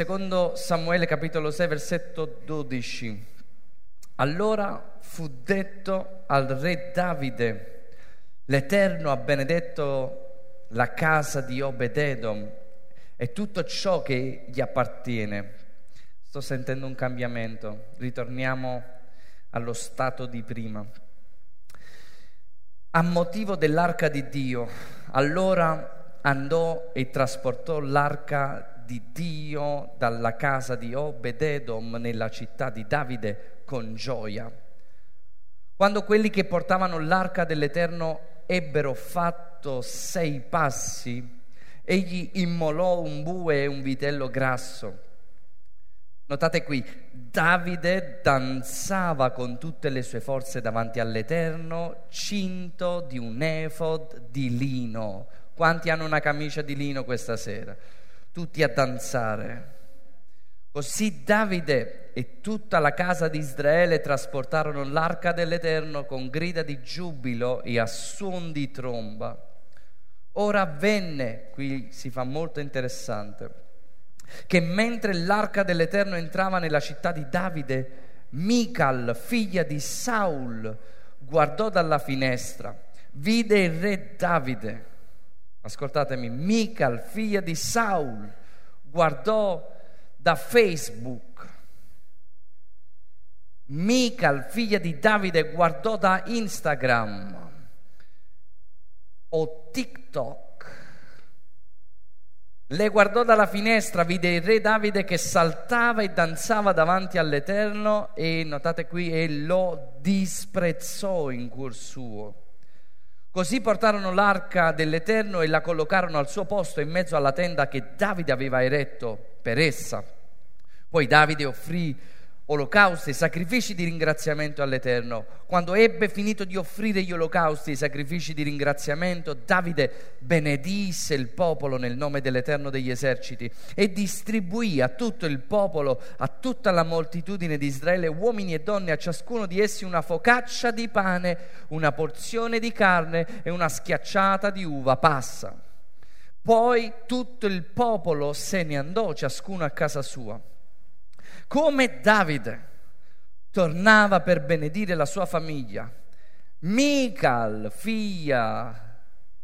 Secondo Samuele capitolo 6 versetto 12. Allora fu detto al re Davide, l'Eterno ha benedetto la casa di Obededom e tutto ciò che gli appartiene. Sto sentendo un cambiamento, ritorniamo allo stato di prima. A motivo dell'arca di Dio, allora andò e trasportò l'arca di Dio dalla casa di Obededom nella città di Davide con gioia. Quando quelli che portavano l'arca dell'Eterno ebbero fatto sei passi, egli immolò un bue e un vitello grasso. Notate qui, Davide danzava con tutte le sue forze davanti all'Eterno, cinto di un efod di lino. Quanti hanno una camicia di lino questa sera? Tutti a danzare. Così Davide e tutta la casa di Israele trasportarono l'arca dell'Eterno con grida di giubilo e a suon di tromba. Ora avvenne, qui si fa molto interessante, che mentre l'arca dell'Eterno entrava nella città di Davide, Mical, figlia di Saul, guardò dalla finestra, vide il re Davide ascoltatemi, Mical, figlia di Saul, guardò da Facebook. Mical, figlia di Davide, guardò da Instagram o TikTok. Le guardò dalla finestra, vide il re Davide che saltava e danzava davanti all'Eterno e notate qui, e lo disprezzò in cuor suo. Così portarono l'arca dell'Eterno e la collocarono al suo posto in mezzo alla tenda che Davide aveva eretto per essa. Poi Davide offrì olocausti e sacrifici di ringraziamento all'Eterno. Quando ebbe finito di offrire gli olocausti e i sacrifici di ringraziamento, Davide benedisse il popolo nel nome dell'Eterno degli eserciti e distribuì a tutto il popolo, a tutta la moltitudine di Israele, uomini e donne, a ciascuno di essi una focaccia di pane, una porzione di carne e una schiacciata di uva passa. Poi tutto il popolo se ne andò, ciascuno a casa sua come Davide tornava per benedire la sua famiglia, Mical, figlia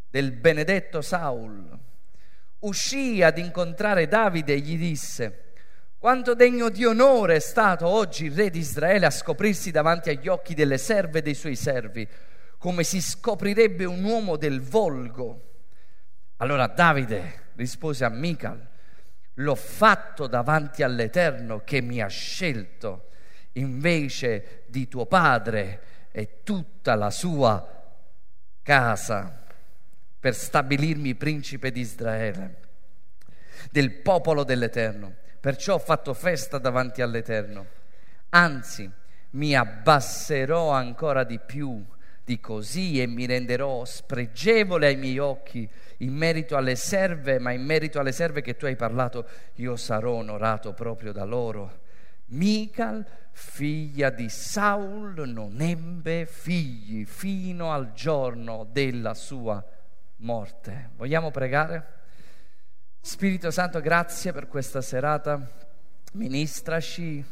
del benedetto Saul, uscì ad incontrare Davide e gli disse, quanto degno di onore è stato oggi il re di Israele a scoprirsi davanti agli occhi delle serve e dei suoi servi, come si scoprirebbe un uomo del volgo. Allora Davide rispose a Mical, l'ho fatto davanti all'Eterno che mi ha scelto invece di tuo padre e tutta la sua casa per stabilirmi principe di Israele, del popolo dell'Eterno. Perciò ho fatto festa davanti all'Eterno. Anzi, mi abbasserò ancora di più di così e mi renderò spregevole ai miei occhi in merito alle serve, ma in merito alle serve che tu hai parlato, io sarò onorato proprio da loro. Mical, figlia di Saul, non ebbe figli fino al giorno della sua morte. Vogliamo pregare? Spirito Santo, grazie per questa serata. Ministraci,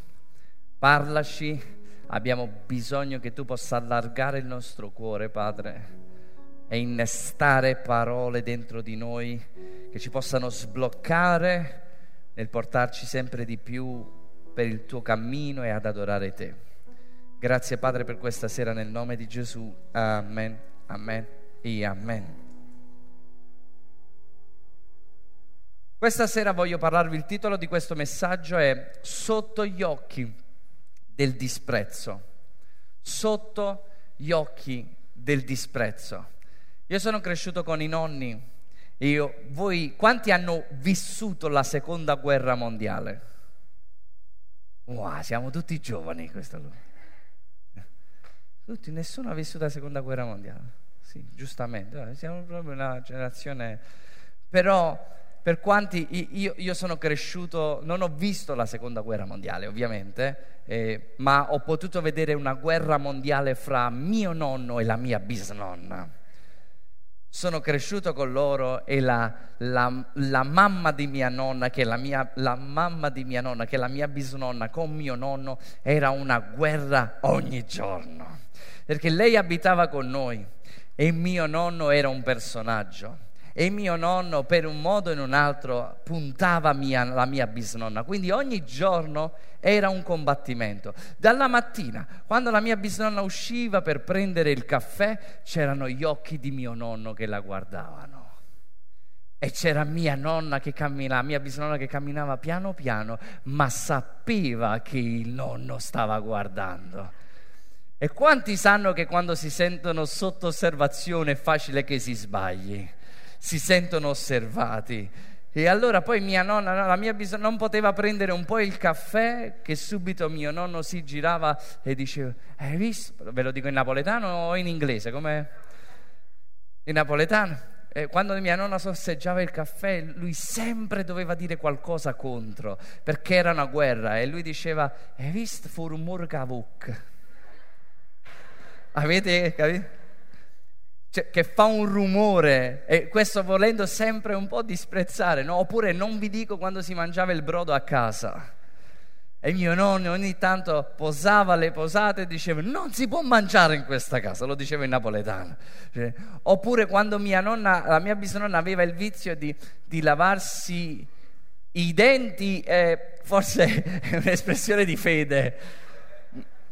parlaci abbiamo bisogno che tu possa allargare il nostro cuore, Padre, e innestare parole dentro di noi che ci possano sbloccare nel portarci sempre di più per il tuo cammino e ad adorare te. Grazie Padre per questa sera nel nome di Gesù. Amen, amen e amen. Questa sera voglio parlarvi, il titolo di questo messaggio è Sotto gli occhi del disprezzo, sotto gli occhi del disprezzo. Io sono cresciuto con i nonni. Io, voi, quanti hanno vissuto la seconda guerra mondiale? Wow, siamo tutti giovani questo. Tutti, nessuno ha vissuto la seconda guerra mondiale. Sì, giustamente, siamo proprio una generazione. Però per quanti io, io, sono cresciuto, non ho visto la seconda guerra mondiale ovviamente, eh, ma ho potuto vedere una guerra mondiale fra mio nonno e la mia bisnonna. Sono cresciuto con loro e la, la, la, mamma di mia nonna, che la, mia, la mamma di mia nonna, che la mia bisnonna con mio nonno, era una guerra ogni giorno. Perché lei abitava con noi e mio nonno era un personaggio e mio nonno per un modo o in un altro puntava mia, la mia bisnonna. Quindi ogni giorno era un combattimento. Dalla mattina, quando la mia bisnonna usciva per prendere il caffè, c'erano gli occhi di mio nonno che la guardavano. E c'era mia nonna che camminava, mia bisnonna che camminava piano piano, ma sapeva che il nonno stava guardando. E quanti sanno che quando si sentono sotto osservazione è facile che si sbagli? Si sentono osservati. E allora poi mia nonna, la mia bisogna, non poteva prendere un po' il caffè che subito mio nonno si girava e diceva, hai visto? Ve lo dico in napoletano o in inglese? Come? In napoletano? E quando mia nonna sorseggiava il caffè, lui sempre doveva dire qualcosa contro, perché era una guerra. E lui diceva, hai visto? Fu rumor cavuk. Avete capito? Cioè, che fa un rumore e questo volendo sempre un po' disprezzare, no? oppure non vi dico quando si mangiava il brodo a casa. E mio nonno ogni tanto posava le posate e diceva non si può mangiare in questa casa, lo diceva in napoletano. Cioè, oppure quando mia nonna, la mia bisnonna aveva il vizio di, di lavarsi i denti, eh, forse è un'espressione di fede,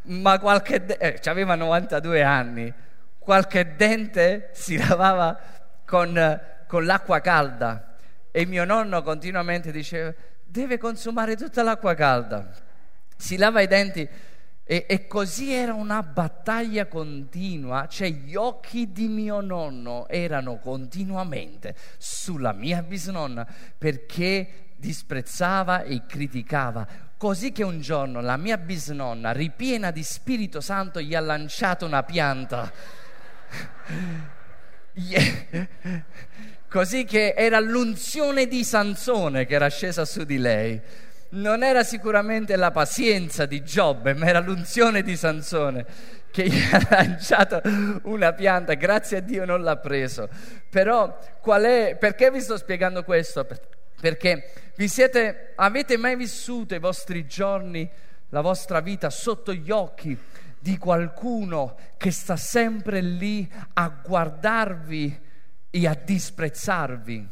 ma qualche... De- eh, aveva 92 anni, qualche dente si lavava con, con l'acqua calda e mio nonno continuamente diceva deve consumare tutta l'acqua calda. Si lava i denti e, e, così era una battaglia continua, cioè gli occhi di mio nonno erano continuamente sulla mia bisnonna perché disprezzava e criticava. Così che un giorno la mia bisnonna, ripiena di Spirito Santo, gli ha lanciato una pianta Così che era l'unzione di Sansone che era scesa su di lei. Non era sicuramente la pazienza di Giobbe, ma era l'unzione di Sansone che gli ha lanciato una pianta. Grazie a Dio non l'ha preso. Però qual è, perché vi sto spiegando questo? Perché vi siete, avete mai vissuto i vostri giorni, la vostra vita sotto gli occhi di qualcuno che sta sempre lì a guardarvi e a disprezzarvi.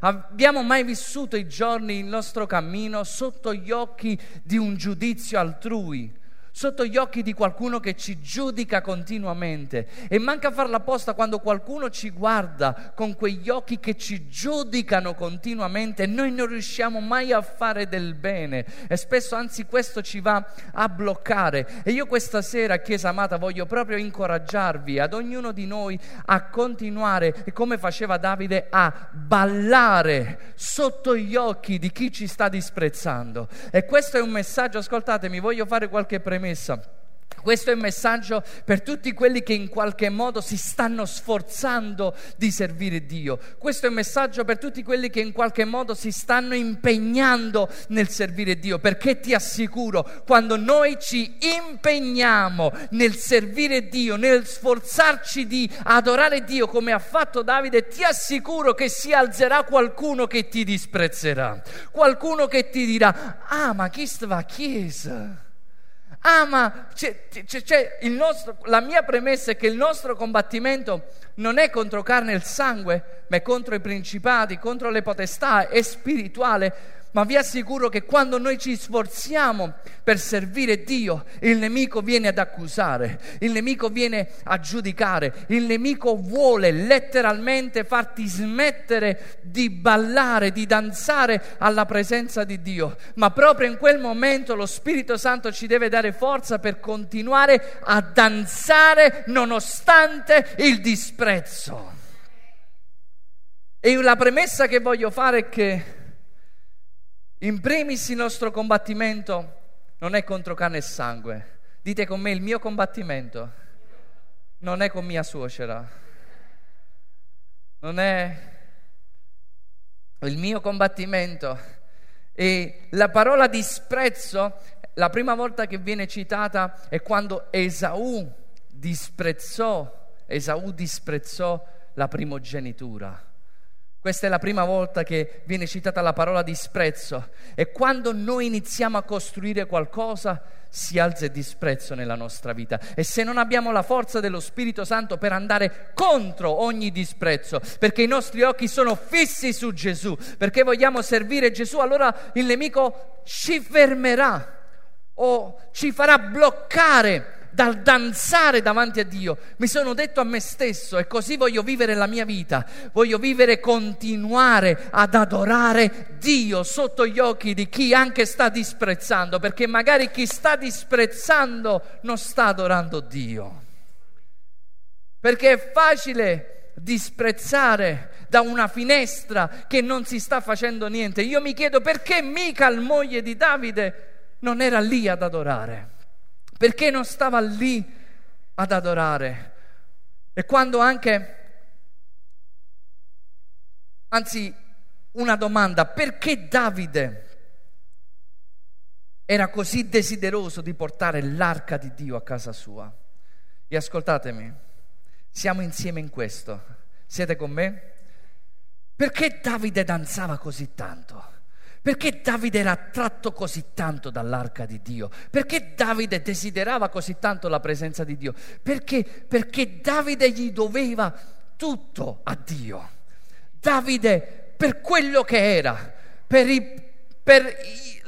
Abbiamo mai vissuto i giorni, il nostro cammino, sotto gli occhi di un giudizio altrui? Sotto gli occhi di qualcuno che ci giudica continuamente. E manca farla apposta quando qualcuno ci guarda con quegli occhi che ci giudicano continuamente. Noi non riusciamo mai a fare del bene. E spesso anzi questo ci va a bloccare. E io questa sera Chiesa amata voglio proprio incoraggiarvi ad ognuno di noi a continuare come faceva Davide a ballare sotto gli occhi di chi ci sta disprezzando. E questo è un messaggio ascoltatemi voglio fare qualche premessa premessa. Questo è un messaggio per tutti quelli che in qualche modo si stanno sforzando di servire Dio. Questo è un messaggio per tutti quelli che in qualche modo si stanno impegnando nel servire Dio. Perché ti assicuro, quando noi ci impegniamo nel servire Dio, nel sforzarci di adorare Dio come ha fatto Davide, ti assicuro che si alzerà qualcuno che ti disprezzerà. Qualcuno che ti dirà, ah ma chi sta chiesa? Ah, ma c'è, c'è, nostro, la mia premessa è che il nostro combattimento non è contro carne e sangue, ma è contro i principati, contro le potestà, è spirituale ma vi assicuro che quando noi ci sforziamo per servire Dio, il nemico viene ad accusare, il nemico viene a giudicare, il nemico vuole letteralmente farti smettere di ballare, di danzare alla presenza di Dio. Ma proprio in quel momento lo Spirito Santo ci deve dare forza per continuare a danzare nonostante il disprezzo. E la premessa che voglio fare è che in primis il nostro combattimento non è contro carne e sangue. Dite con me, il mio combattimento non è con mia suocera. Non è il mio combattimento. E la parola disprezzo, la prima volta che viene citata è quando Esaù disprezzò, Esaù disprezzò la primogenitura. Questa è la prima volta che viene citata la parola disprezzo. E quando noi iniziamo a costruire qualcosa si alza il disprezzo nella nostra vita. E se non abbiamo la forza dello Spirito Santo per andare contro ogni disprezzo, perché i nostri occhi sono fissi su Gesù, perché vogliamo servire Gesù, allora il nemico ci fermerà o ci farà bloccare dal danzare davanti a Dio, mi sono detto a me stesso e così voglio vivere la mia vita, voglio vivere, continuare ad adorare Dio sotto gli occhi di chi anche sta disprezzando, perché magari chi sta disprezzando non sta adorando Dio. Perché è facile disprezzare da una finestra che non si sta facendo niente. Io mi chiedo perché Mical, moglie di Davide, non era lì ad adorare. Perché non stava lì ad adorare? E quando anche, anzi una domanda, perché Davide era così desideroso di portare l'arca di Dio a casa sua? E ascoltatemi, siamo insieme in questo. Siete con me? Perché Davide danzava così tanto? Perché Davide era attratto così tanto dall'arca di Dio? Perché Davide desiderava così tanto la presenza di Dio? Perché? Perché Davide gli doveva tutto a Dio. Davide, per quello che era, per, i, per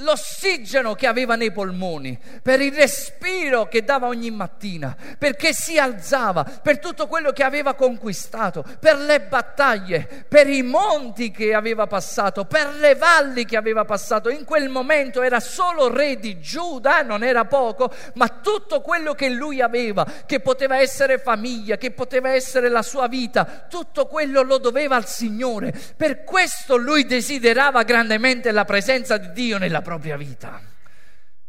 l'ossigeno che aveva nei polmoni, per il respiro che dava ogni mattina, perché si alzava, per tutto quello che aveva conquistato, per le battaglie, per i monti che aveva passato, per le valli che aveva passato. In quel momento era solo re di Giuda, non era poco, ma tutto quello che lui aveva, che poteva essere famiglia, che poteva essere la sua vita, tutto quello lo doveva al Signore. Per questo lui desiderava grandemente la presenza di Dio nella propria vita.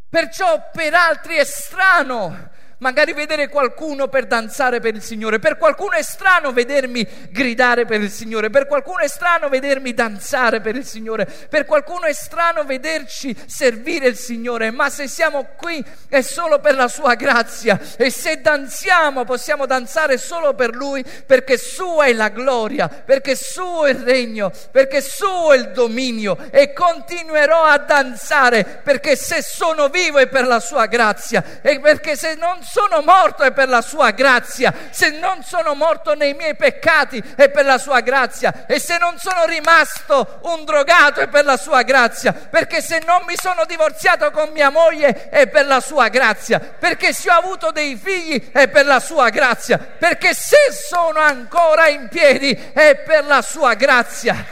Perciò per altri è strano magari vedere qualcuno per danzare per il Signore, per qualcuno è strano vedermi gridare per il Signore, per qualcuno è strano vedermi danzare per il Signore, per qualcuno è strano vederci servire il Signore, ma se siamo qui è solo per la sua grazia. E se danziamo possiamo danzare solo per Lui perché sua è la gloria, perché suo è il regno, perché suo è il dominio. E continuerò a danzare perché se sono vivo è per la sua grazia. E perché se non sono morto è per la sua grazia, se non sono morto nei miei peccati è per la sua grazia. E se non sono rimasto un drogato è per la sua grazia, perché se non mi sono divorziato con mia moglie è per la sua grazia, perché se ho avuto dei figli è per la sua grazia, perché se sono ancora in piedi è per la sua grazia.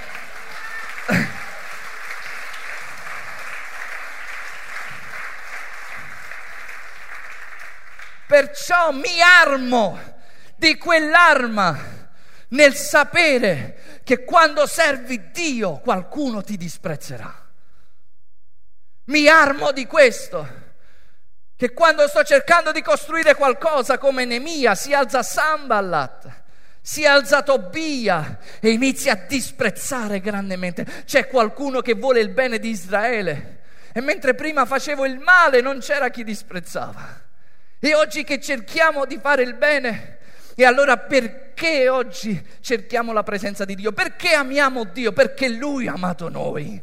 Perciò mi armo di quell'arma nel sapere che quando servi Dio qualcuno ti disprezzerà. Mi armo di questo, che quando sto cercando di costruire qualcosa come Nemia si alza Samballat, si alza Tobia e inizia a disprezzare grandemente. C'è qualcuno che vuole il bene di Israele e mentre prima facevo il male non c'era chi disprezzava. E oggi che cerchiamo di fare il bene, e allora perché oggi cerchiamo la presenza di Dio? Perché amiamo Dio? Perché Lui ha amato noi.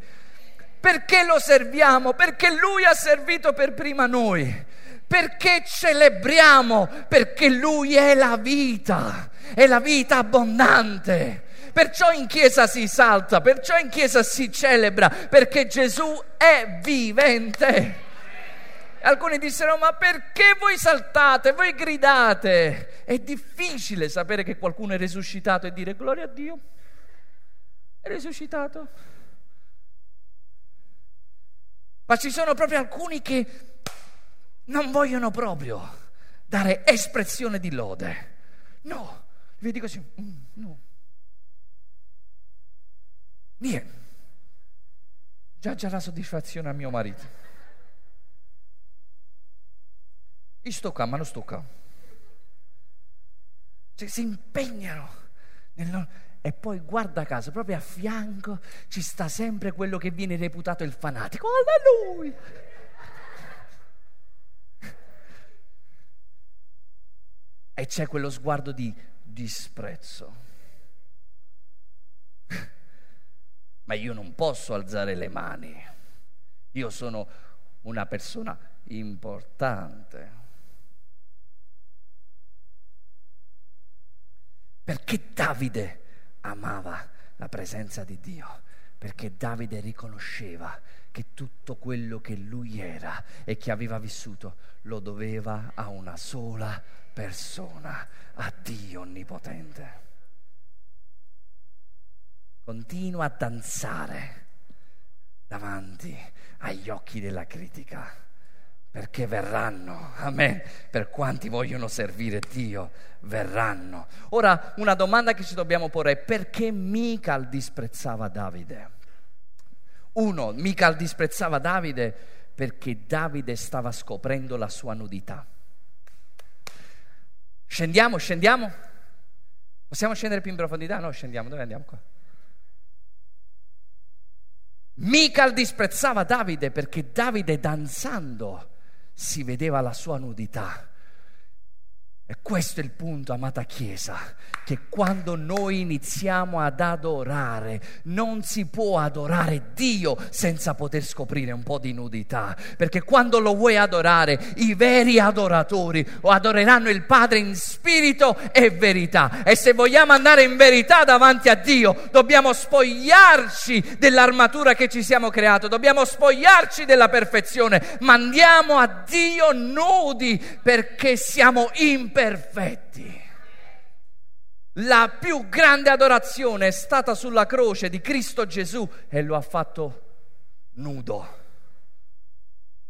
Perché lo serviamo? Perché Lui ha servito per prima noi. Perché celebriamo? Perché Lui è la vita, è la vita abbondante. Perciò in chiesa si salta, perciò in chiesa si celebra, perché Gesù è vivente. Alcuni dissero, ma perché voi saltate, voi gridate? È difficile sapere che qualcuno è risuscitato e dire gloria a Dio. È risuscitato. Ma ci sono proprio alcuni che non vogliono proprio dare espressione di lode. No, vedi così, mm, no. Niente. Già già la soddisfazione a mio marito. Sto qua, ma non sto qua. Cioè, si impegnano nel... E poi guarda caso, proprio a fianco ci sta sempre quello che viene reputato il fanatico. Alleluia! E c'è quello sguardo di disprezzo. Ma io non posso alzare le mani. Io sono una persona importante. Perché Davide amava la presenza di Dio? Perché Davide riconosceva che tutto quello che lui era e che aveva vissuto lo doveva a una sola persona, a Dio Onnipotente. Continua a danzare davanti agli occhi della critica perché verranno, amen, per quanti vogliono servire Dio, verranno. Ora, una domanda che ci dobbiamo porre è perché Mical disprezzava Davide? Uno, Mical disprezzava Davide perché Davide stava scoprendo la sua nudità. Scendiamo, scendiamo? Possiamo scendere più in profondità? No, scendiamo, dove andiamo qua? Mical disprezzava Davide perché Davide danzando si vedeva la sua nudità. E questo è il punto, amata Chiesa, che quando noi iniziamo ad adorare, non si può adorare Dio senza poter scoprire un po' di nudità, perché quando lo vuoi adorare, i veri adoratori adoreranno il Padre in spirito e verità. E se vogliamo andare in verità davanti a Dio, dobbiamo spogliarci dell'armatura che ci siamo creato, dobbiamo spogliarci della perfezione, ma andiamo a Dio nudi perché siamo imperfetti. La più grande adorazione è stata sulla croce di Cristo Gesù e lo ha fatto nudo.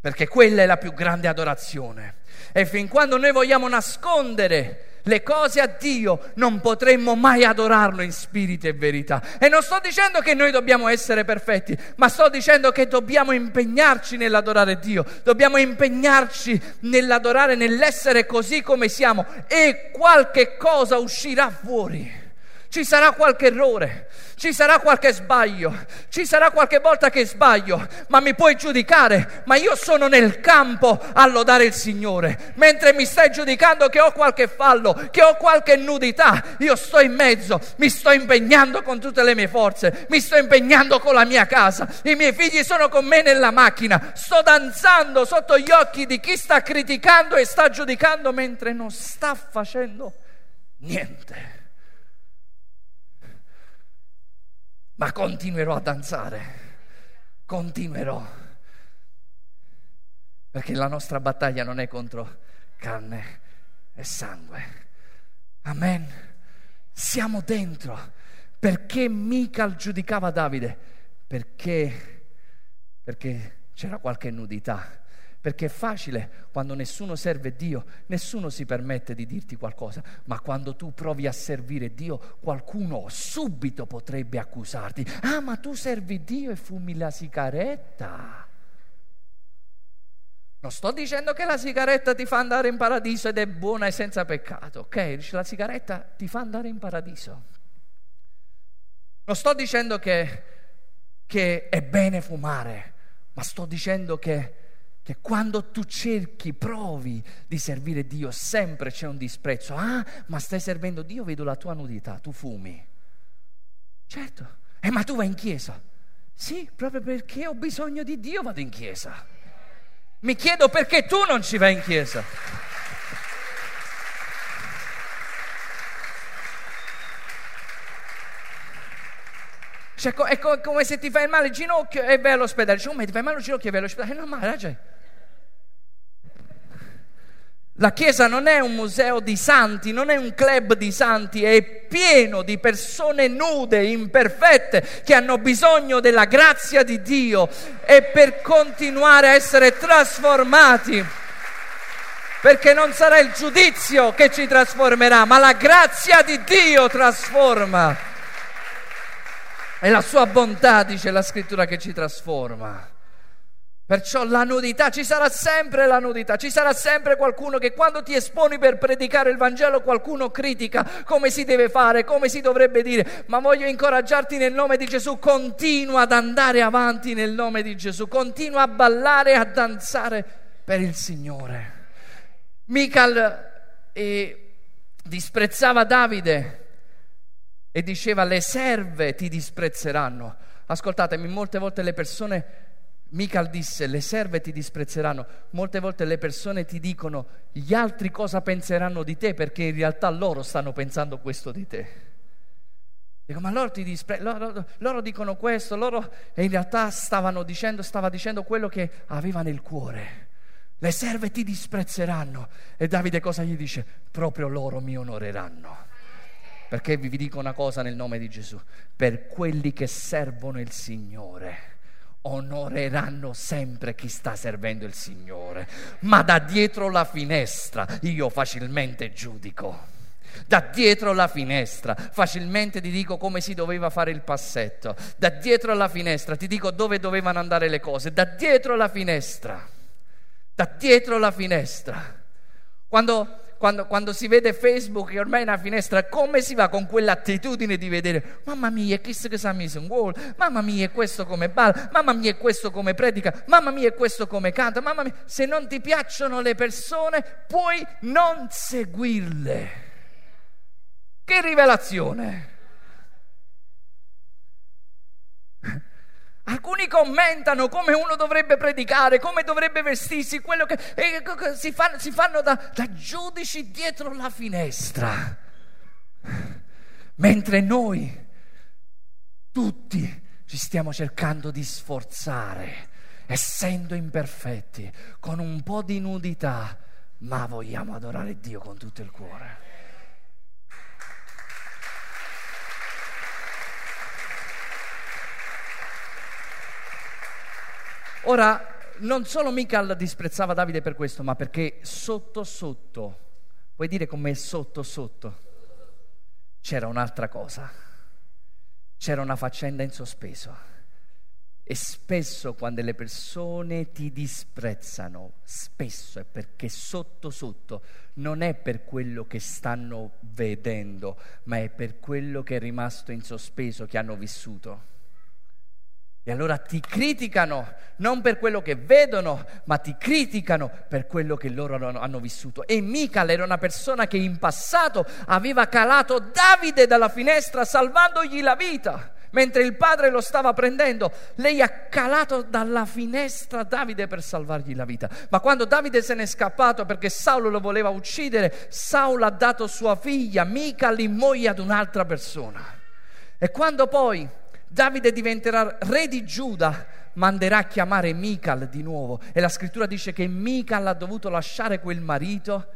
Perché quella è la più grande adorazione. E fin quando noi vogliamo nascondere le cose a Dio, non potremmo mai adorarlo in spirito e verità. E non sto dicendo che noi dobbiamo essere perfetti, ma sto dicendo che dobbiamo impegnarci nell'adorare Dio, dobbiamo impegnarci nell'adorare, nell'essere così come siamo e qualche cosa uscirà fuori. Ci sarà qualche errore, ci sarà qualche sbaglio, ci sarà qualche volta che sbaglio, ma mi puoi giudicare, ma io sono nel campo a lodare il Signore. Mentre mi stai giudicando che ho qualche fallo, che ho qualche nudità, io sto in mezzo, mi sto impegnando con tutte le mie forze, mi sto impegnando con la mia casa, i miei figli sono con me nella macchina, sto danzando sotto gli occhi di chi sta criticando e sta giudicando mentre non sta facendo niente. Ma continuerò a danzare, continuerò, perché la nostra battaglia non è contro carne e sangue. Amen. Siamo dentro. Perché Mical giudicava Davide? Perché, perché c'era qualche nudità perché è facile quando nessuno serve Dio, nessuno si permette di dirti qualcosa, ma quando tu provi a servire Dio, qualcuno subito potrebbe accusarti. Ah, ma tu servi Dio e fumi la sigaretta. Non sto dicendo che la sigaretta ti fa andare in paradiso ed è buona e senza peccato, ok? La sigaretta ti fa andare in paradiso. Non sto dicendo che, che è bene fumare, ma sto dicendo che che quando tu cerchi, provi di servire Dio, sempre c'è un disprezzo. Ah, ma stai servendo Dio, vedo la tua nudità, tu fumi. Certo, eh, ma tu vai in chiesa. Sì, proprio perché ho bisogno di Dio vado in chiesa. Mi chiedo perché tu non ci vai in chiesa. Cioè, è come se ti fai male il ginocchio e vai all'ospedale. Dici, oh, ma ti fai male il ginocchio e vai all'ospedale. No, ma ragione. La Chiesa non è un museo di santi, non è un club di santi, è pieno di persone nude, imperfette, che hanno bisogno della grazia di Dio e per continuare a essere trasformati. Perché non sarà il giudizio che ci trasformerà, ma la grazia di Dio trasforma. È la sua bontà, dice la scrittura, che ci trasforma. Perciò la nudità, ci sarà sempre la nudità, ci sarà sempre qualcuno che quando ti esponi per predicare il Vangelo qualcuno critica come si deve fare, come si dovrebbe dire, ma voglio incoraggiarti nel nome di Gesù, continua ad andare avanti nel nome di Gesù, continua a ballare e a danzare per il Signore. Mical eh, disprezzava Davide e diceva le serve ti disprezzeranno. Ascoltatemi, molte volte le persone, Michael disse, le serve ti disprezzeranno, molte volte le persone ti dicono gli altri cosa penseranno di te perché in realtà loro stanno pensando questo di te. Dico, ma loro, dispre- loro, loro dicono questo, loro e in realtà stavano dicendo, stava dicendo quello che aveva nel cuore. Le serve ti disprezzeranno. E Davide cosa gli dice? Proprio loro mi onoreranno. Perché vi dico una cosa nel nome di Gesù. Per quelli che servono il Signore onoreranno sempre chi sta servendo il Signore. Ma da dietro la finestra io facilmente giudico da dietro la finestra. Facilmente ti dico come si doveva fare il passetto. Da dietro la finestra ti dico dove dovevano andare le cose. Da dietro la finestra. Da dietro la finestra. Quando, quando, quando, si vede Facebook che ormai è una finestra, come si va con quell'attitudine di vedere, mamma mia, chissà che è messo un gol, mamma mia, questo come balla, mamma mia, questo come predica, mamma mia, questo come canta, mamma mia, se non ti piacciono le persone, puoi non seguirle. Che rivelazione! Alcuni commentano come uno dovrebbe predicare, come dovrebbe vestirsi, quello che eh, si, fanno, si fanno da, da giudici dietro la finestra. Mentre noi tutti ci stiamo cercando di sforzare, essendo imperfetti, con un po' di nudità, ma vogliamo adorare Dio con tutto il cuore. Ora, non solo Michal disprezzava Davide per questo, ma perché sotto sotto, puoi dire com'è sotto sotto? C'era un'altra cosa, c'era una faccenda in sospeso. E spesso quando le persone ti disprezzano, spesso è perché sotto sotto non è per quello che stanno vedendo, ma è per quello che è rimasto in sospeso, che hanno vissuto. E allora ti criticano non per quello che vedono, ma ti criticano per quello che loro hanno vissuto. E Mical era una persona che in passato aveva calato Davide dalla finestra salvandogli la vita. Mentre il padre lo stava prendendo, lei ha calato dalla finestra Davide per salvargli la vita. Ma quando Davide se n'è scappato perché Saulo lo voleva uccidere, Saulo ha dato sua figlia Mical in moglie ad un'altra persona. E quando poi Davide diventerà re di Giuda, manderà a chiamare Mical di nuovo. E la scrittura dice che Mical ha dovuto lasciare quel marito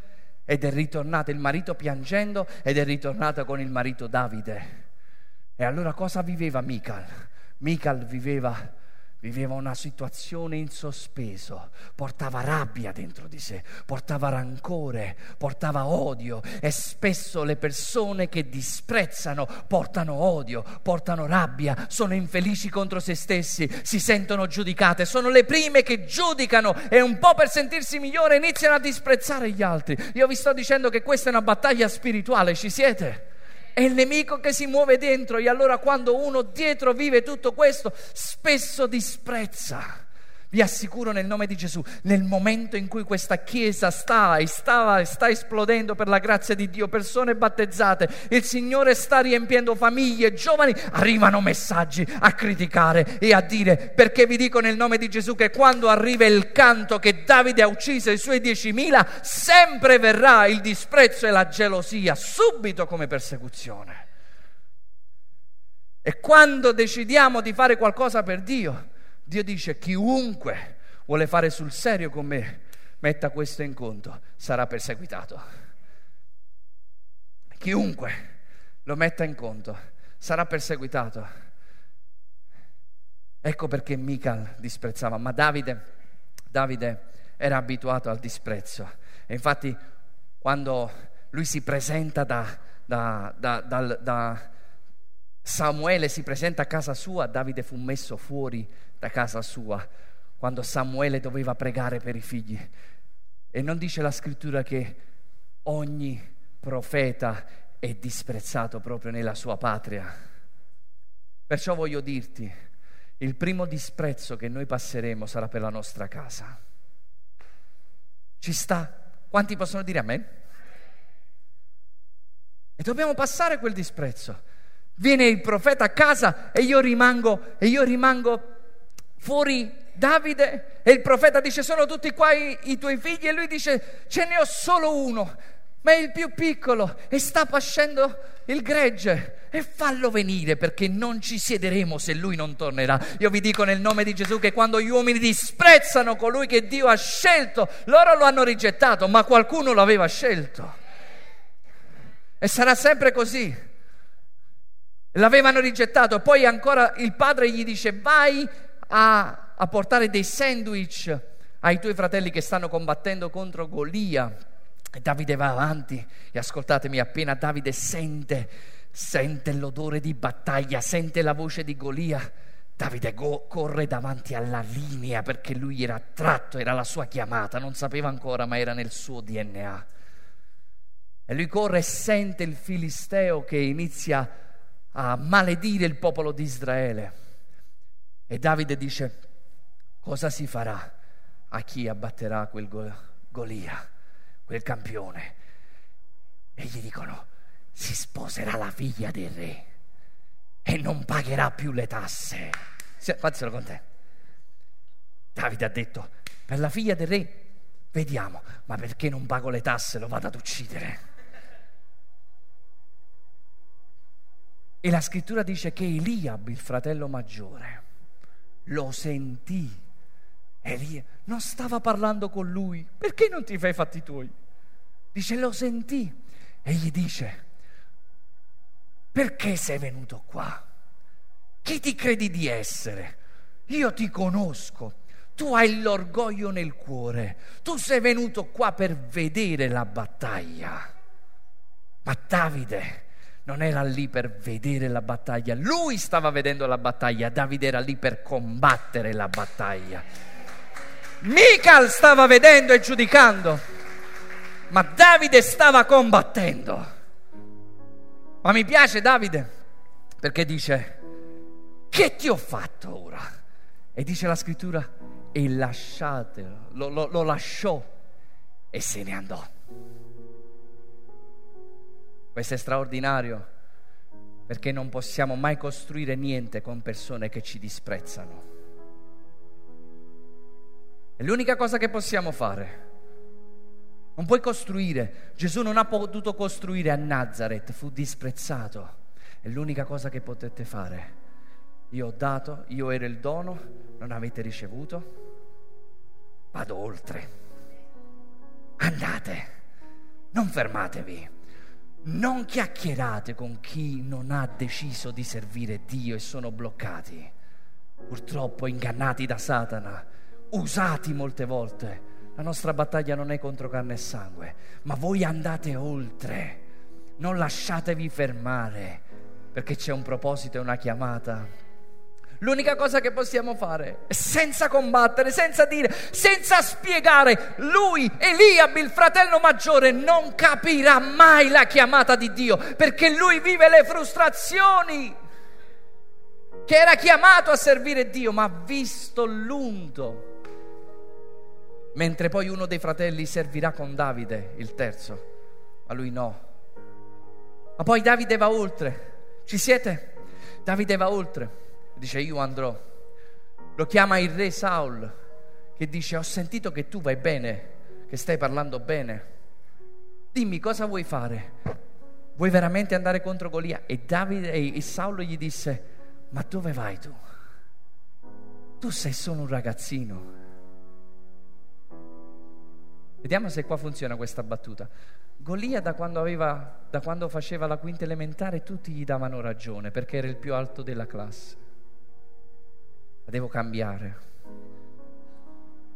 ed è ritornata, il marito piangendo, ed è ritornata con il marito Davide. E allora cosa viveva Mical? Mical viveva viveva una situazione in sospeso, portava rabbia dentro di sé, portava rancore, portava odio e spesso le persone che disprezzano portano odio, portano rabbia, sono infelici contro se stessi, si sentono giudicate, sono le prime che giudicano e un po' per sentirsi migliore iniziano a disprezzare gli altri. Io vi sto dicendo che questa è una battaglia spirituale, ci siete? È il nemico che si muove dentro e allora quando uno dietro vive tutto questo, spesso disprezza. Vi assicuro nel nome di Gesù, nel momento in cui questa chiesa sta sta, sta, esplodendo per la grazia di Dio, persone battezzate, il Signore sta riempiendo famiglie, giovani, arrivano messaggi a criticare e a dire, perché vi dico nel nome di Gesù che quando arriva il canto che Davide ha ucciso i suoi diecimila, sempre verrà il disprezzo e la gelosia, subito come persecuzione. E quando decidiamo di fare qualcosa per Dio, Dio dice chiunque vuole fare sul serio con me, metta questo in conto, sarà perseguitato. Chiunque lo metta in conto, sarà perseguitato. Ecco perché Mical disprezzava, ma Davide, Davide era abituato al disprezzo. E infatti quando lui si presenta da, da, da, da Samuele si presenta a casa sua, Davide fu messo fuori da casa sua quando Samuele doveva pregare per i figli. E non dice la scrittura che ogni profeta è disprezzato proprio nella sua patria. Perciò voglio dirti, il primo disprezzo che noi passeremo sarà per la nostra casa. Ci sta? Quanti possono dire a me? E dobbiamo passare quel disprezzo Viene il profeta a casa e io rimango, e io rimango fuori Davide e il profeta dice sono tutti qua i, i tuoi figli e lui dice ce ne ho solo uno ma è il più piccolo e sta pascendo il gregge e fallo venire perché non ci siederemo se lui non tornerà. Io vi dico nel nome di Gesù che quando gli uomini disprezzano colui che Dio ha scelto, loro lo hanno rigettato, ma qualcuno lo aveva scelto. E sarà sempre così. L'avevano rigettato, poi ancora il padre gli dice vai a, a portare dei sandwich ai tuoi fratelli che stanno combattendo contro Golia e Davide va avanti e ascoltatemi, appena Davide sente, sente l'odore di battaglia, sente la voce di Golia, Davide go- corre davanti alla linea perché lui era attratto, era la sua chiamata, non sapeva ancora ma era nel suo DNA. E lui corre e sente il filisteo che inizia a maledire il popolo di Israele. E Davide dice, cosa si farà a chi abbatterà quel go- Golia? quel campione e gli dicono si sposerà la figlia del re e non pagherà più le tasse. Fazzelo con te. Davide ha detto, per la figlia del re vediamo, ma perché non pago le tasse lo vado ad uccidere. E la scrittura dice che Eliab, il fratello maggiore, lo sentì Elia non stava parlando con lui, perché non ti fai i fatti tuoi? Dice, lo sentì e gli dice, perché sei venuto qua? Chi ti credi di essere? Io ti conosco, tu hai l'orgoglio nel cuore, tu sei venuto qua per vedere la battaglia. Ma Davide non era lì per vedere la battaglia, lui stava vedendo la battaglia, Davide era lì per combattere la battaglia. Mical stava vedendo e giudicando, ma Davide stava combattendo. Ma mi piace Davide perché dice, che ti ho fatto ora? E dice la scrittura, e lasciatelo, lo, lo, lo lasciò e se ne andò. Questo è straordinario perché non possiamo mai costruire niente con persone che ci disprezzano. È l'unica cosa che possiamo fare. Non puoi costruire. Gesù non ha potuto costruire a Nazareth, fu disprezzato. È l'unica cosa che potete fare. Io ho dato, io ero il dono, non avete ricevuto. Vado oltre. Andate, non fermatevi. Non chiacchierate con chi non ha deciso di servire Dio e sono bloccati, purtroppo ingannati da Satana usati molte volte. La nostra battaglia non è contro carne e sangue, ma voi andate oltre, non lasciatevi fermare, perché c'è un proposito e una chiamata. L'unica cosa che possiamo fare è senza combattere, senza dire, senza spiegare, lui, Eliab, il fratello maggiore, non capirà mai la chiamata di Dio, perché lui vive le frustrazioni, che era chiamato a servire Dio, ma ha visto l'unto mentre poi uno dei fratelli servirà con Davide, il terzo, ma lui no. Ma poi Davide va oltre, ci siete? Davide va oltre, dice io andrò. Lo chiama il re Saul, che dice ho sentito che tu vai bene, che stai parlando bene. Dimmi cosa vuoi fare? Vuoi veramente andare contro Golia? E, Davide, e Saulo gli disse, ma dove vai tu? Tu sei solo un ragazzino Vediamo se qua funziona questa battuta. Golia da quando, aveva, da quando faceva la quinta elementare tutti gli davano ragione perché era il più alto della classe. La devo cambiare.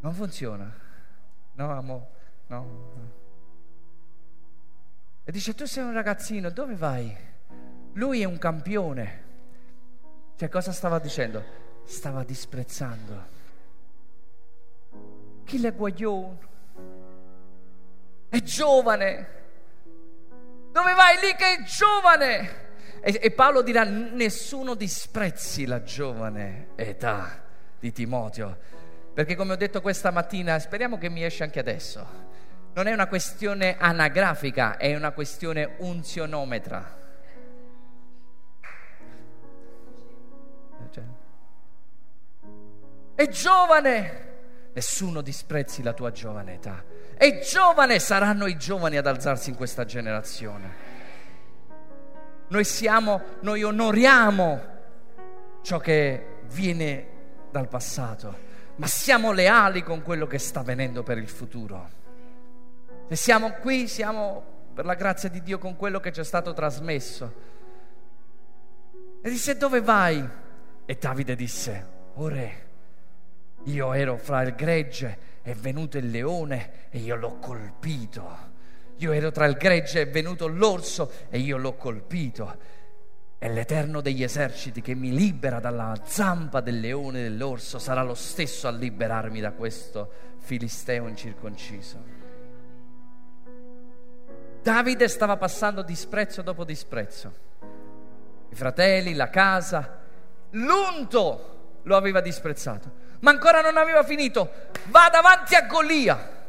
Non funziona. No, amo, no. E dice, tu sei un ragazzino, dove vai? Lui è un campione. Cioè, cosa stava dicendo? Stava disprezzando. Chi le guaglione? è giovane. Dove vai lì che è giovane? E, e Paolo dirà, nessuno disprezzi la giovane età di Timoteo, perché come ho detto questa mattina, speriamo che mi esce anche adesso, non è una questione anagrafica, è una questione unzionometra. Cioè. È giovane! Nessuno disprezzi la tua giovane età. È giovane, saranno i giovani ad alzarsi in questa generazione. Noi siamo, noi onoriamo ciò che viene dal passato, ma siamo leali con quello che sta avvenendo per il futuro. Se siamo qui, siamo per la grazia di Dio con quello che ci è stato trasmesso. E disse dove vai? E Davide disse, o re, io ero fra il gregge, è venuto il leone e io l'ho colpito. Io ero tra il gregge, è venuto l'orso e io l'ho colpito. E l'Eterno degli eserciti che mi libera dalla zampa del leone e dell'orso sarà lo stesso a liberarmi da questo filisteo incirconciso. Davide stava passando disprezzo dopo disprezzo. I fratelli, la casa, l'unto lo aveva disprezzato. Ma ancora non aveva finito. Va davanti a Golia.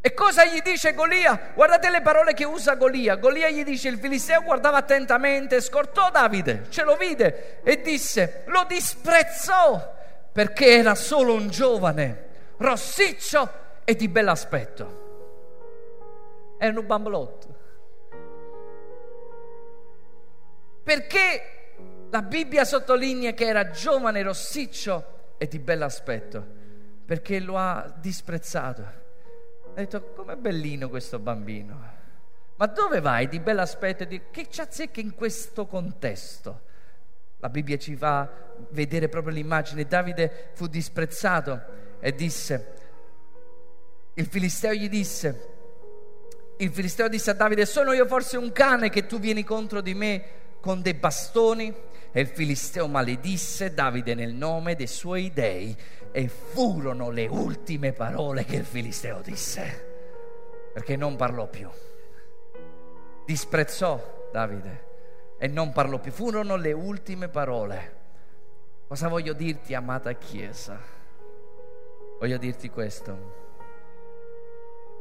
E cosa gli dice Golia? Guardate le parole che usa Golia. Golia gli dice: Il filisteo guardava attentamente, scortò Davide, ce lo vide e disse: Lo disprezzò perché era solo un giovane, rossiccio e di bell'aspetto. Era un bambolotto. Perché la Bibbia sottolinea che era giovane, rossiccio e di bell'aspetto? Perché lo ha disprezzato. Ha detto, com'è bellino questo bambino. Ma dove vai di bell'aspetto? Di... Che ci azzecca in questo contesto? La Bibbia ci fa vedere proprio l'immagine. Davide fu disprezzato e disse, il Filisteo gli disse, il Filisteo disse a Davide, sono io forse un cane che tu vieni contro di me con dei bastoni? E il Filisteo maledisse Davide nel nome dei suoi dei e furono le ultime parole che il Filisteo disse, perché non parlò più. Disprezzò Davide e non parlò più. Furono le ultime parole. Cosa voglio dirti, amata Chiesa? Voglio dirti questo.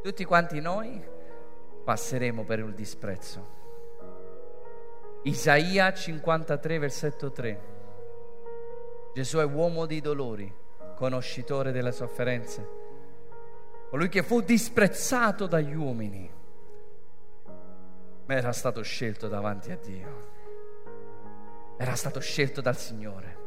Tutti quanti noi passeremo per il disprezzo. Isaia 53, versetto 3. Gesù è uomo di dolori, conoscitore delle sofferenze, colui che fu disprezzato dagli uomini, ma era stato scelto davanti a Dio, era stato scelto dal Signore.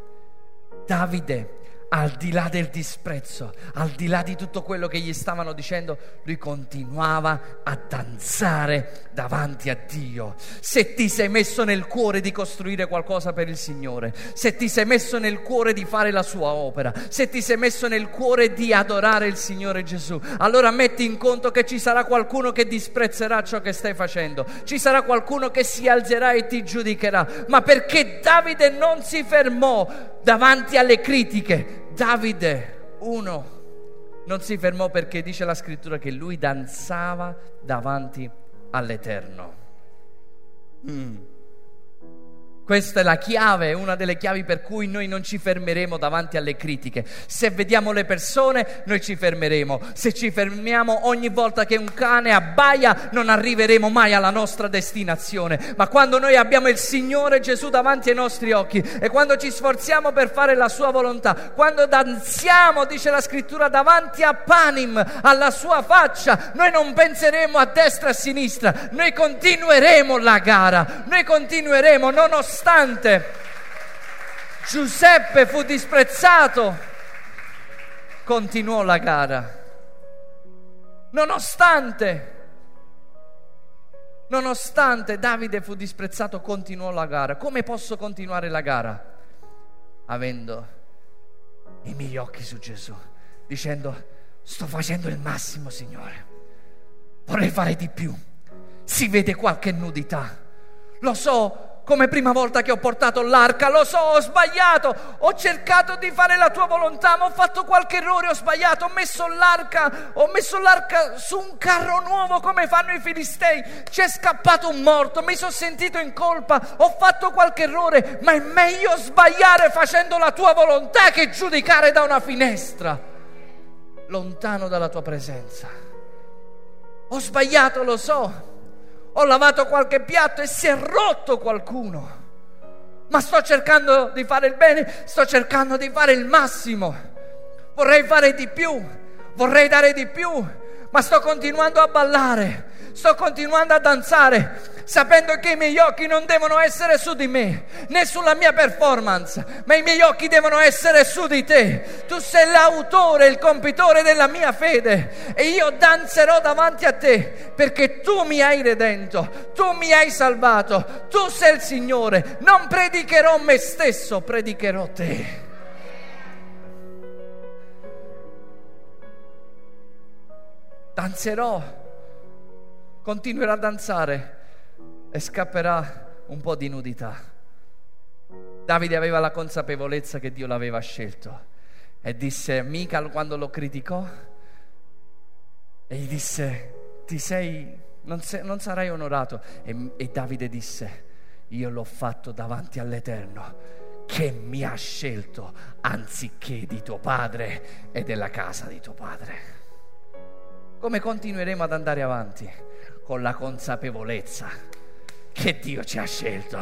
Davide al di là del disprezzo, al di là di tutto quello che gli stavano dicendo, lui continuava a danzare davanti a Dio. Se ti sei messo nel cuore di costruire qualcosa per il Signore, se ti sei messo nel cuore di fare la sua opera, se ti sei messo nel cuore di adorare il Signore Gesù, allora metti in conto che ci sarà qualcuno che disprezzerà ciò che stai facendo, ci sarà qualcuno che si alzerà e ti giudicherà, ma perché Davide non si fermò davanti alle critiche, Davide, uno, non si fermò perché dice la scrittura che lui danzava davanti all'Eterno. Mm. Questa è la chiave, una delle chiavi per cui noi non ci fermeremo davanti alle critiche. Se vediamo le persone, noi ci fermeremo. Se ci fermiamo ogni volta che un cane abbaia, non arriveremo mai alla nostra destinazione. Ma quando noi abbiamo il Signore Gesù davanti ai nostri occhi e quando ci sforziamo per fare la sua volontà, quando danziamo, dice la scrittura, davanti a Panim, alla sua faccia, noi non penseremo a destra e a sinistra, noi continueremo la gara, noi continueremo nonostante nonostante Giuseppe fu disprezzato, continuò la gara. Nonostante, nonostante Davide fu disprezzato, continuò la gara. Come posso continuare la gara? Avendo i miei occhi su Gesù, dicendo, sto facendo il massimo, Signore. Vorrei fare di più. Si vede qualche nudità. Lo so, come prima volta che ho portato l'arca, lo so, ho sbagliato, ho cercato di fare la tua volontà, ma ho fatto qualche errore, ho sbagliato, ho messo l'arca, ho messo l'arca su un carro nuovo come fanno i filistei, c'è scappato un morto, mi sono sentito in colpa, ho fatto qualche errore, ma è meglio sbagliare facendo la tua volontà che giudicare da una finestra, lontano dalla tua presenza. Ho sbagliato, lo so, ho lavato qualche piatto e si è rotto qualcuno. ma sto cercando di fare il bene, sto cercando di fare il massimo. Vorrei fare di più, vorrei dare di più, ma sto continuando a ballare, sto continuando a danzare, sapendo che i miei occhi non devono essere su di me, né sulla mia performance, ma i miei occhi devono essere su di te. Tu sei l'autore, il compitore della mia fede e io danzerò davanti a te perché tu mi hai redento, tu mi hai salvato, tu sei il Signore. Non predicherò me stesso, predicherò te. danzerò, continuerò a danzare e scapperà un po' di nudità. Davide aveva la consapevolezza che Dio l'aveva scelto e disse, Mical quando lo criticò, e gli disse, ti sei, non, sei, non sarai onorato. E, e Davide disse, io l'ho fatto davanti all'Eterno che mi ha scelto anziché di tuo padre e della casa di tuo padre. Come continueremo ad andare avanti? Con la consapevolezza che Dio ci ha scelto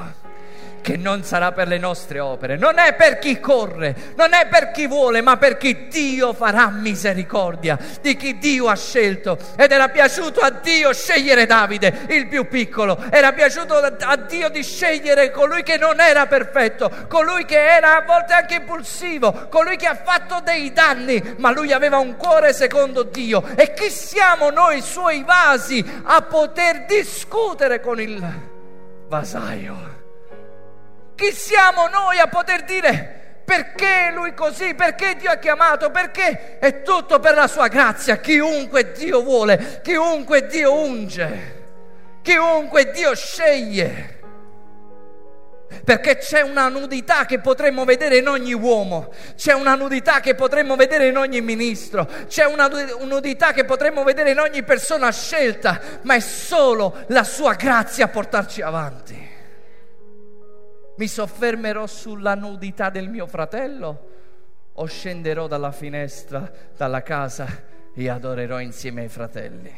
che non sarà per le nostre opere, non è per chi corre, non è per chi vuole, ma per chi Dio farà misericordia, di chi Dio ha scelto. Ed era piaciuto a Dio scegliere Davide, il più piccolo, era piaciuto a Dio di scegliere colui che non era perfetto, colui che era a volte anche impulsivo, colui che ha fatto dei danni, ma lui aveva un cuore secondo Dio. E chi siamo noi, suoi vasi, a poter discutere con il vasaio? Chi siamo noi a poter dire perché lui così, perché Dio ha chiamato, perché è tutto per la sua grazia, chiunque Dio vuole, chiunque Dio unge, chiunque Dio sceglie. Perché c'è una nudità che potremmo vedere in ogni uomo, c'è una nudità che potremmo vedere in ogni ministro, c'è una nudità che potremmo vedere in ogni persona scelta, ma è solo la sua grazia a portarci avanti mi soffermerò sulla nudità del mio fratello o scenderò dalla finestra, dalla casa e adorerò insieme ai fratelli?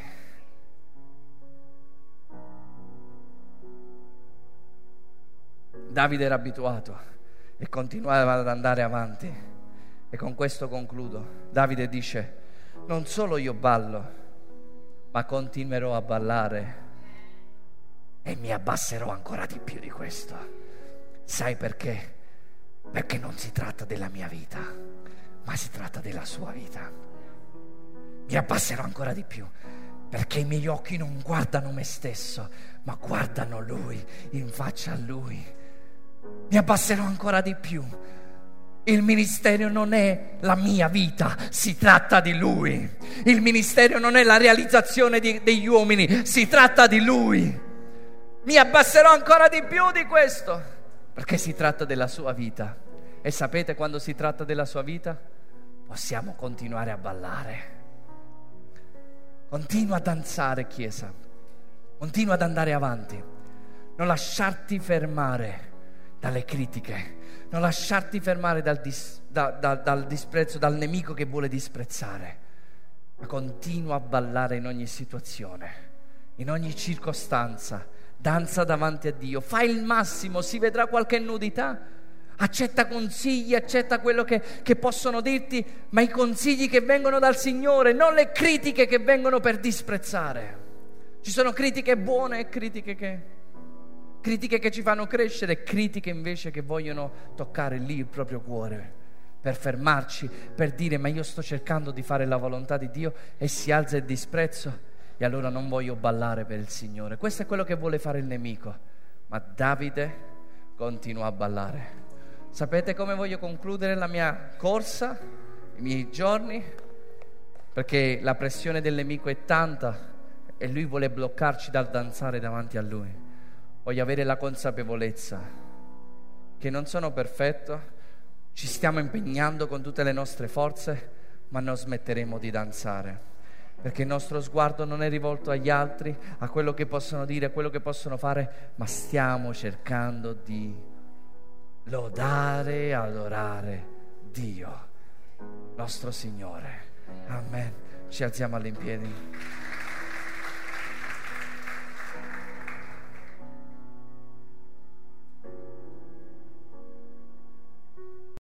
Davide era abituato e continuava ad andare avanti. E con questo concludo. Davide dice, non solo io ballo, ma continuerò a ballare e mi abbasserò ancora di più di questo. Sai perché? Perché non si tratta della mia vita, ma si tratta della sua vita. Mi abbasserò ancora di più, perché i miei occhi non guardano me stesso, ma guardano Lui, in faccia a Lui. Mi abbasserò ancora di più. Il ministero non è la mia vita, si tratta di Lui. Il ministero non è la realizzazione di, degli uomini, si tratta di Lui. Mi abbasserò ancora di più di questo perché si tratta della sua vita. E sapete quando si tratta della sua vita? Possiamo continuare a ballare. Continua a danzare, Chiesa. Continua ad andare avanti. Non lasciarti fermare dalle critiche. Non lasciarti fermare dal, dis, da, da, dal disprezzo, dal nemico che vuole disprezzare. Ma continua a ballare in ogni situazione, in ogni circostanza danza davanti a Dio, fai il massimo, si vedrà qualche nudità, accetta consigli, accetta quello che, che, possono dirti, ma i consigli che vengono dal Signore, non le critiche che vengono per disprezzare. Ci sono critiche buone e critiche che, critiche che ci fanno crescere, critiche invece che vogliono toccare lì il proprio cuore per fermarci, per dire ma io sto cercando di fare la volontà di Dio e si alza il disprezzo e allora non voglio ballare per il Signore. Questo è quello che vuole fare il nemico. Ma Davide continua a ballare. Sapete come voglio concludere la mia corsa, i miei giorni? Perché la pressione del nemico è tanta e lui vuole bloccarci dal danzare davanti a lui. Voglio avere la consapevolezza che non sono perfetto, ci stiamo impegnando con tutte le nostre forze, ma non smetteremo di danzare perché il nostro sguardo non è rivolto agli altri, a quello che possono dire, a quello che possono fare, ma stiamo cercando di lodare e adorare Dio, nostro Signore. Amen. Ci alziamo all'impiedi.